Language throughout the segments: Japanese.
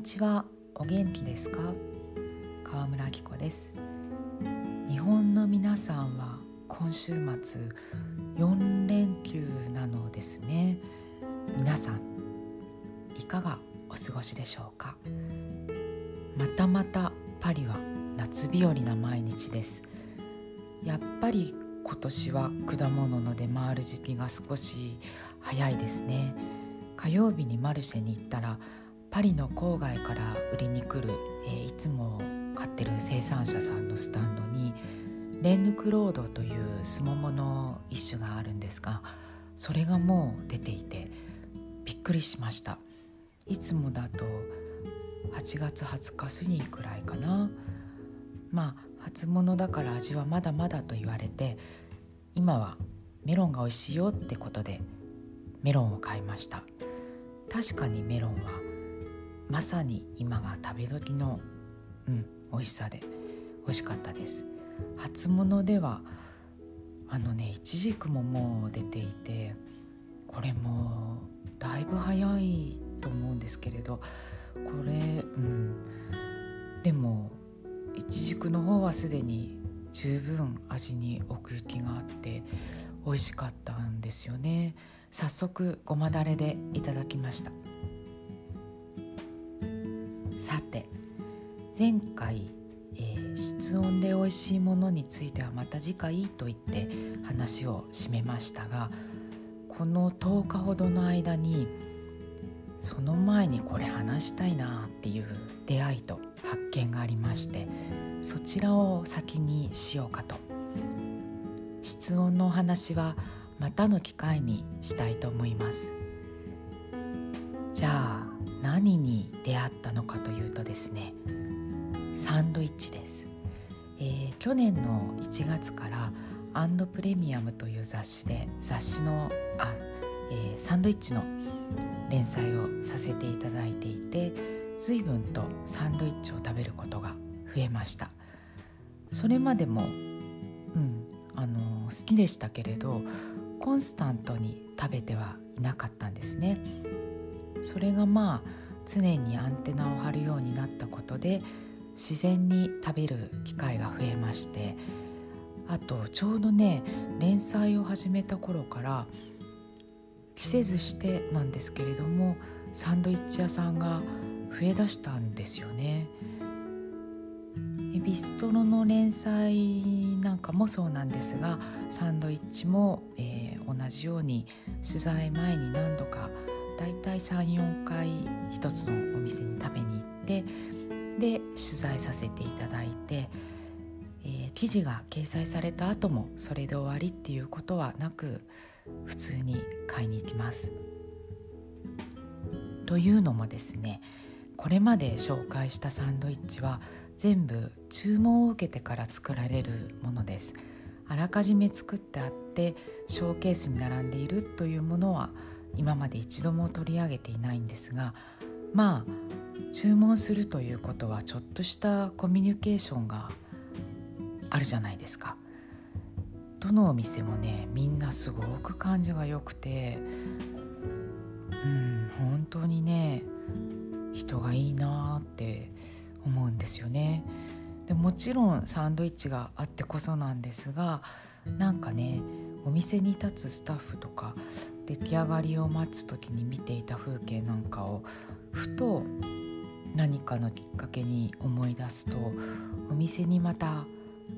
にちは。お元気ですか？川村明子です。日本の皆さんは今週末4連休なのですね。皆さんいかがお過ごしでしょうか？またまたパリは夏日和な毎日です。やっぱり今年は果物の出回る時期が少し早いですね。火曜日にマルシェに行ったらパリの郊外から売りに来る、えー、いつも買ってる生産者さんのスタンドにレンヌクロードというスモモの一種があるんですがそれがもう出ていてびっくりしました。いつもだと8月20日過ぎくらいかな。まあ初物だから味はまだまだと言われて今はメロンが美味しいよってことでメロンを買いました。確かにメロンはまさに今が食べ時のうん美味しさで美味しかったです。初物ではあのねいちじくももう出ていてこれもだいぶ早いと思うんですけれどこれうんでもいちじくの方はすでに十分味に奥行きがあって美味しかったんですよね。早速ごまだれでいただきました。さて前回、えー、室温で美味しいものについてはまた次回と言って話を締めましたがこの10日ほどの間にその前にこれ話したいなっていう出会いと発見がありましてそちらを先にしようかと。室温のお話はまたの機会にしたいと思います。じゃあ何に出会ったのかというとですねサンドイッチです、えー、去年の1月から「アンドプレミアム」という雑誌で雑誌のあ、えー、サンドイッチの連載をさせていただいていて随分とサンドイッチを食べることが増えました。それまでも、うん、あの好きでしたけれどコンスタントに食べてはいなかったんですね。それがまあ常にアンテナを張るようになったことで自然に食べる機会が増えましてあとちょうどね連載を始めた頃から季節してなんですけれどもサンドイッチ屋さんが増えだしたんですよね。ビストロの連載なんかもそうなんですがサンドイッチも、えー、同じように取材前に何度かだいたい34回一つのお店に食べに行ってで取材させていただいて、えー、記事が掲載された後もそれで終わりっていうことはなく普通に買いに行きます。というのもですねこれまで紹介したサンドイッチは全部注文を受けてから作られるものですあらかじめ作ってあってショーケースに並んでいるというものは今まで一度も取り上げていないんですがまあ注文するということはちょっとしたコミュニケーションがあるじゃないですか。どのお店もねみんなすごく感じが良くてうん本当にね人がいいなって思うんですよね。でもちろんサンドイッチがあってこそなんですがなんかねお店に立つスタッフとか出来上がりを待つ時に見ていた風景なんかをふと何かのきっかけに思い出すとお店にまた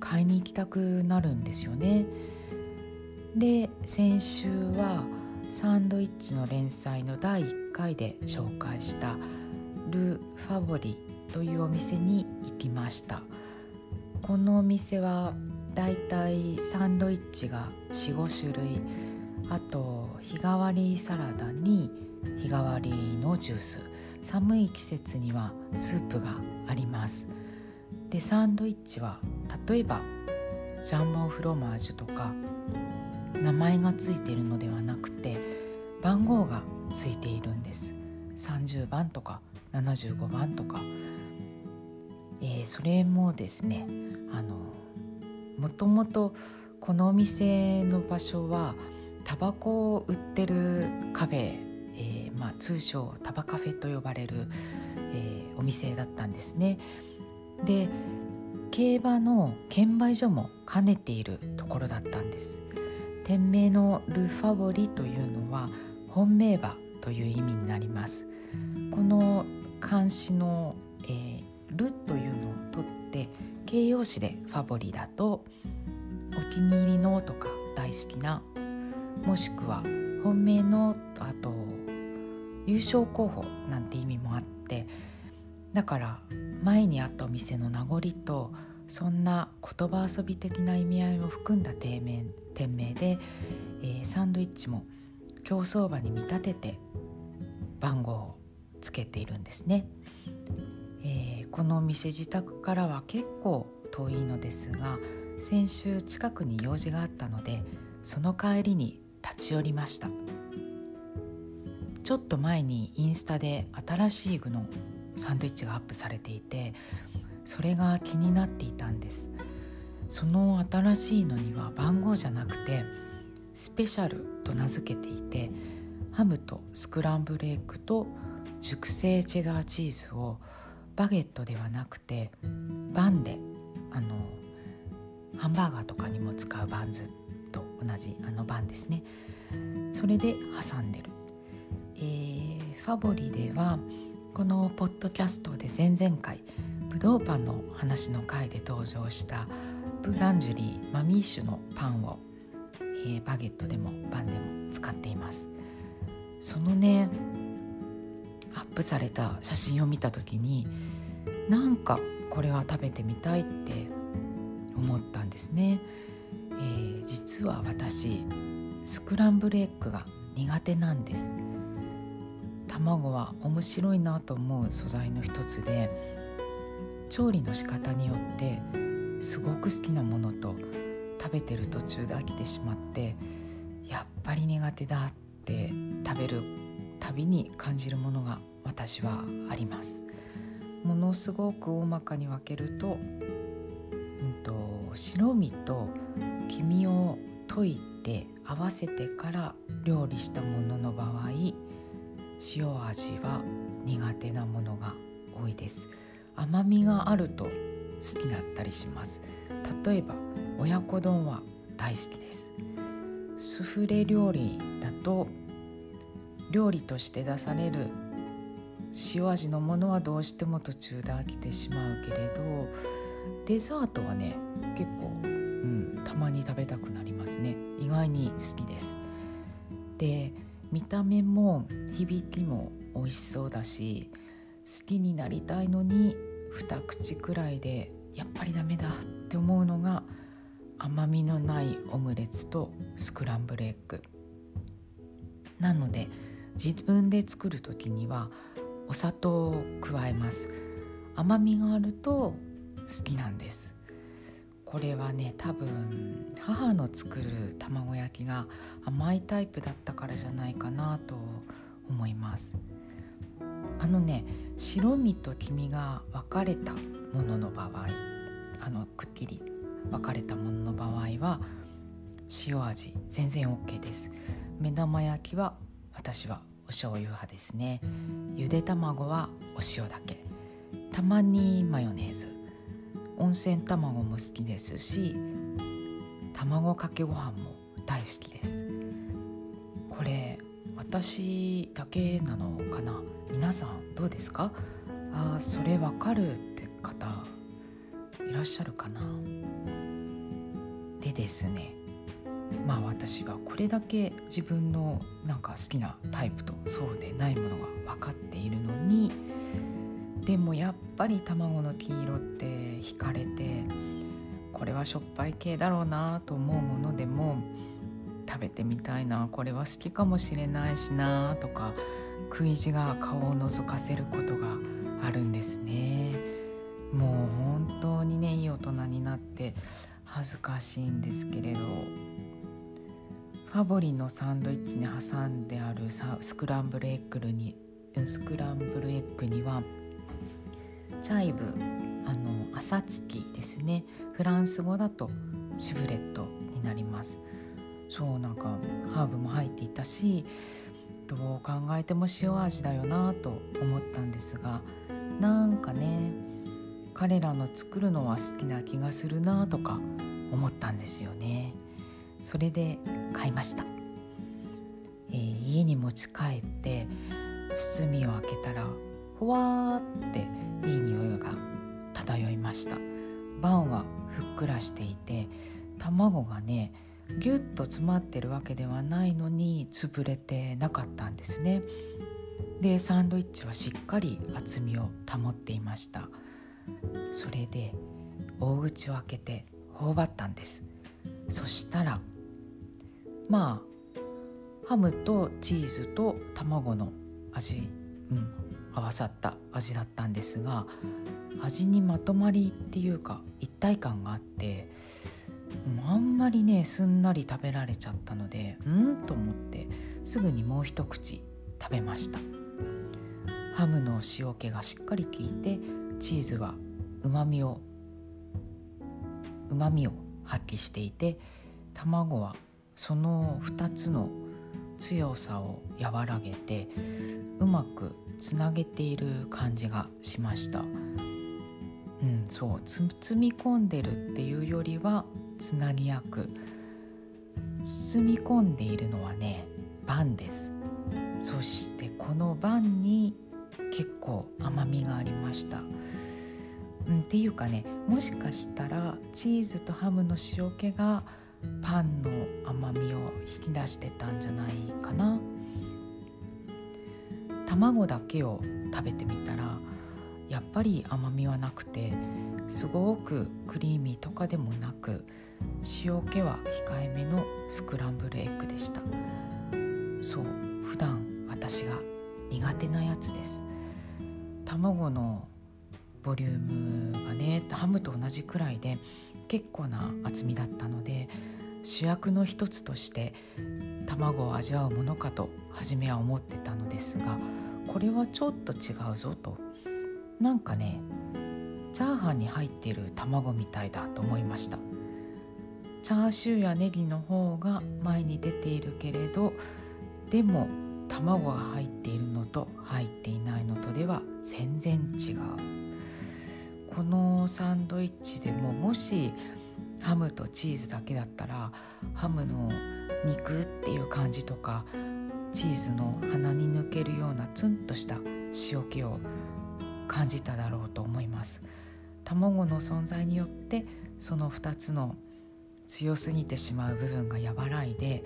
買いに行きたくなるんですよね。で先週はサンドイッチの連載の第1回で紹介したル・ファボリというお店に行きましたこのお店はだいたいサンドイッチが45種類あと日替わりサラダに日替わりのジュース。寒い季節にはスープがあります。でサンドイッチは例えばジャンボフロマージュとか名前がついているのではなくて番号がついているんです。30番とか75番とか、えー、それもですねあのもともとこのお店の場所はタバコを売ってるカフェ、えー、まあ、通称タバカフェと呼ばれる、えー、お店だったんですね。で競馬の券売所も兼ねているところだったんです。店名のルファボリというのは本命馬という意味になります。この漢詩の、えー、ルというのを取って形容詞でファボリだとお気に入りのとか大好きなもしくは本命のあと優勝候補なんて意味もあってだから前にあったお店の名残とそんな言葉遊び的な意味合いを含んだ店名店名で、えー、サンドイッチも競走馬に見立てて番号をつけているんですね。えー、このお店自宅からは結構遠いのですが先週近くに用事があったのでその帰りに立ち寄りました。ちょっと前にインスタで新しい具のサンドイッチがアップされていてそれが気になっていたんです。その新しいのには番号じゃなくてスペシャルと名付けていてハムとスクランブルエッグと熟成チェダーチーズをバゲットではなくてバンであのハンバーガーとかにも使うバンズ同じあのバンですね。それで挟んでる、えー、ファボリではこのポッドキャストで前々回ブドウパンの話の回で登場したブランジュリーマミッシュのパンを、えー、バゲットでもパンでも使っています。そのねアップされた写真を見た時になんかこれは食べてみたいって思ったんですね、えー、実は私スクランブルエッグが苦手なんです。卵は面白いなと思う素材の一つで調理の仕方によってすごく好きなものと食べてる途中で飽きてしまってやっぱり苦手だって食べるたびに感じるものが私はあります。ものすごく大まかに分けると,、うんと、白身と黄身を溶いて合わせてから料理したものの場合塩味は苦手なものが多いです。甘みがあると好きだったりします。例えば親子丼は大好きです。スフレ料理だと料理として出される塩味のものはどうしても途中で飽きてしまうけれどデザートはね結構、たまに食べたくなりますね。意外に好きです。で見た目も響きも美味しそうだし好きになりたいのに二口くらいでやっぱりダメだって思うのが甘みのないオムレツとスクランブルエッグ。なので自分で作る時にはお砂糖を加えます。甘みがあると好きなんです。これはね多分母の作る卵焼きが甘いタイプだったからじゃないかなと思います。あのね白身と黄身が分かれたものの場合あのくっきり分かれたものの場合は塩味全然 OK です。目玉焼きは私はお醤油派ですね。ゆで卵はお塩だけ。たまにマヨネーズ。温泉卵も好きですし卵かけご飯も大好きです。これ私だけなのかな？皆さんどうですか？あそれわかるって方いらっしゃるかな？でですねまあ私はこれだけ自分のなんか好きなタイプとそうでないものが分かっているのにでもやっぱり卵の黄色って惹かれてこれはしょっぱい系だろうなと思うものでも食べてみたいなこれは好きかもしれないしなとか食い地が顔を覗かせることがあるんですね。もう本当にねいい大人になって恥ずかしいんですけれどファボリのサンドイッチに挟んであるスクランブルエッグにスクランブルエッグにはチャイブあの朝月ですね。フランス語だとシブレットになります。そうなんかハーブも入っていたしどう考えても塩味だよなと思ったんですがなんかね彼らの作るのは好きな気がするなとか思ったんですよね。それで買いました、えー、家に持ち帰って包みを開けたらほわーっていい匂いが漂いました。晩はふっくらしていて卵がねぎゅっと詰まってるわけではないのに潰れてなかったんですね。でサンドイッチはしっかり厚みを保っていました。それで大口を開けて頬張ったんです。そしたらまあハムとチーズと卵の味、うん、合わさった味だったんですが味にまとまりっていうか一体感があってあんまりねすんなり食べられちゃったのでうんと思ってすぐにもう一口食べました。ハムの塩気がしっかり効いてチーズはうまみをうまみを発揮していて卵はその2つの強さを和らげてうまくつなげている感じがしました。うん、そう。包み込んでるっていうよりはつなぎ役。包み込んでいるのはねバンです。そしてこのバンに結構甘みがありました。うん、っていうかねもしかしたらチーズとハムの塩気がパンの甘みを引き出してたんじゃないかな。卵だけを食べてみたらやっぱり甘みはなくてすごくクリーミーとかでもなく塩気は控えめのスクランブルエッグでした。そう普段私が苦手なやつです。卵のボリュームがねハムと同じくらいで結構な厚みだったので主役の一つとして卵を味わうものかと初めは思ってたのですがこれはちょっと違うぞと。なんかねチャーハンに入っている卵みたいだと思いました。チャーシューやネギの方が前に出ているけれどでも卵が入っているのと入っていないのとでは全然違う。このサンドイッチでももしハムとチーズだけだったらハムの肉っていう感じとかチーズの鼻に抜けるようなツンとした塩気を感じただろうと思います。卵の存在によってその2つの強すぎてしまう部分が和らいで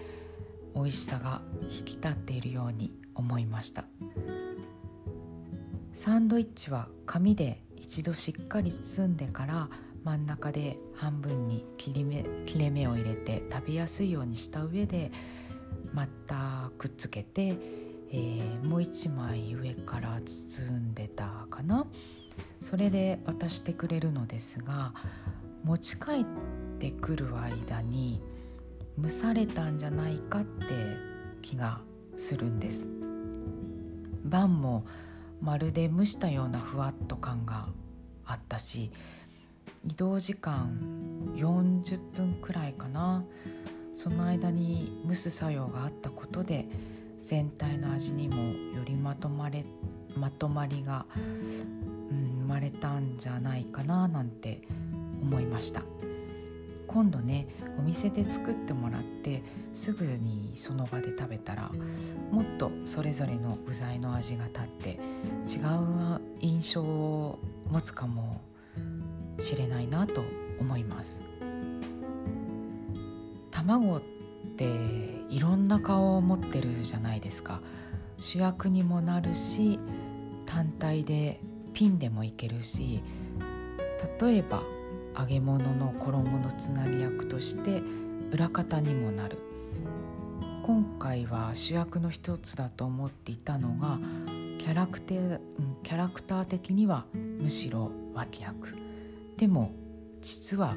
美味しさが引き立っているように思いました。サンドイッチは紙で一度しっかり包んでから真ん中で半分に切り目切れ目を入れて食べやすいようにした上でまたくっつけて、えー、もう一枚上から包んでたかなそれで渡してくれるのですが持ち帰ってくる間に蒸されたんじゃないかって気がするんです。バンもまるで蒸したようなふわっと感があったし移動時間40分くらいかなその間に蒸す作用があったことで全体の味にもよりまとまれまとまりが、うん、生まれたんじゃないかななんて思いました。今度ねお店で作ってもらってすぐにその場で食べたらもっとそれぞれの具材の味が立って違う印象を持つかもしれないなと思います。卵っていろんな顔を持ってるじゃないですか。主役にもなるし単体でピンでもいけるし例えば揚げ物の衣のつなぎ役として裏方にもなる。今回は主役の一つだと思っていたのがキャラクターキャラクター的にはむしろ脇役。でも実は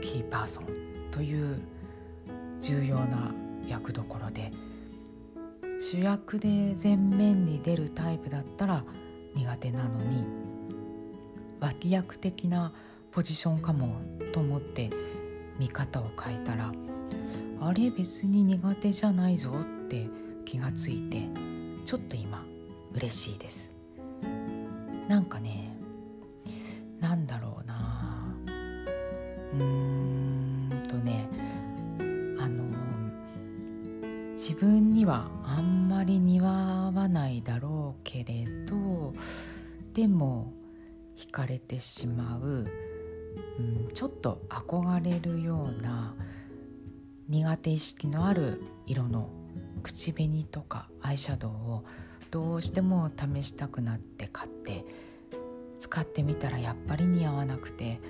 キーパーソンという重要な役どころで主役で前面に出るタイプだったら苦手なのに脇役的なポジションかもと思って見方を変えたらあれ別に苦手じゃないぞって気がついてちょっと今嬉しいです。なんかねうーんとねあの自分にはあんまり似合わないだろうけれどでも惹かれてしまう、うん、ちょっと憧れるような苦手意識のある色の口紅とかアイシャドウをどうしても試したくなって買って使ってみたらやっぱり似合わなくて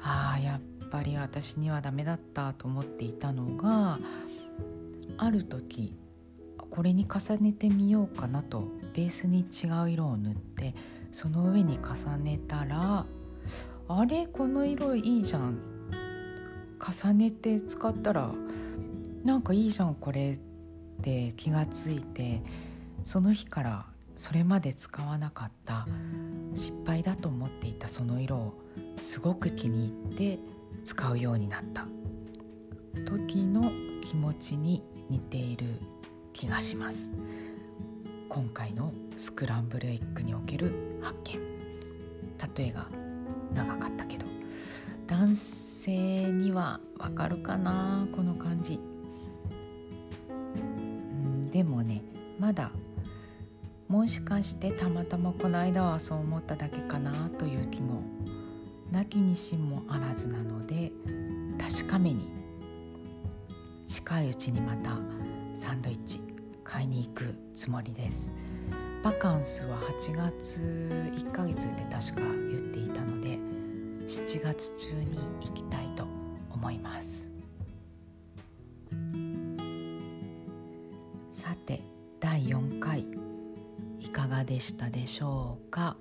ああやっぱり私にはダメだったと思っていたのがある時これに重ねてみようかなとベースに違う色を塗ってその上に重ねたらあれこの色いいじゃん。重ねて使ったらなんかいいじゃんこれって気がついてその日からそれまで使わなかった失敗だと思っていたその色をすごく気に入って使うようになった。時の気持ちに似ている気がします。今回のスクランブルエッグにおける発見。例えが長かったけど。男性にはわかるかなこの感じ。うんでもねまだもしかしてたまたまこの間はそう思っただけかなという気にしもあらずなので確かめに近いうちにまたサンドイッチ買いに行くつもりです。バカンスは8月1ヶ月って確か言っていたので7月中に行きたいと思います。さて第4回いかがでしたでしょうか？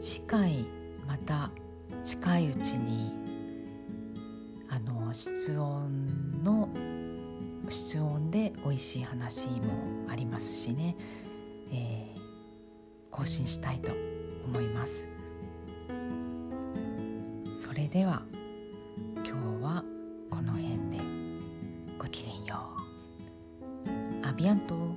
次回また近いうちにあの室温の室温で美味しい話もありますしね、えー、更新したいと思います。それでは今日はこの辺でごきげんよう。アビアント。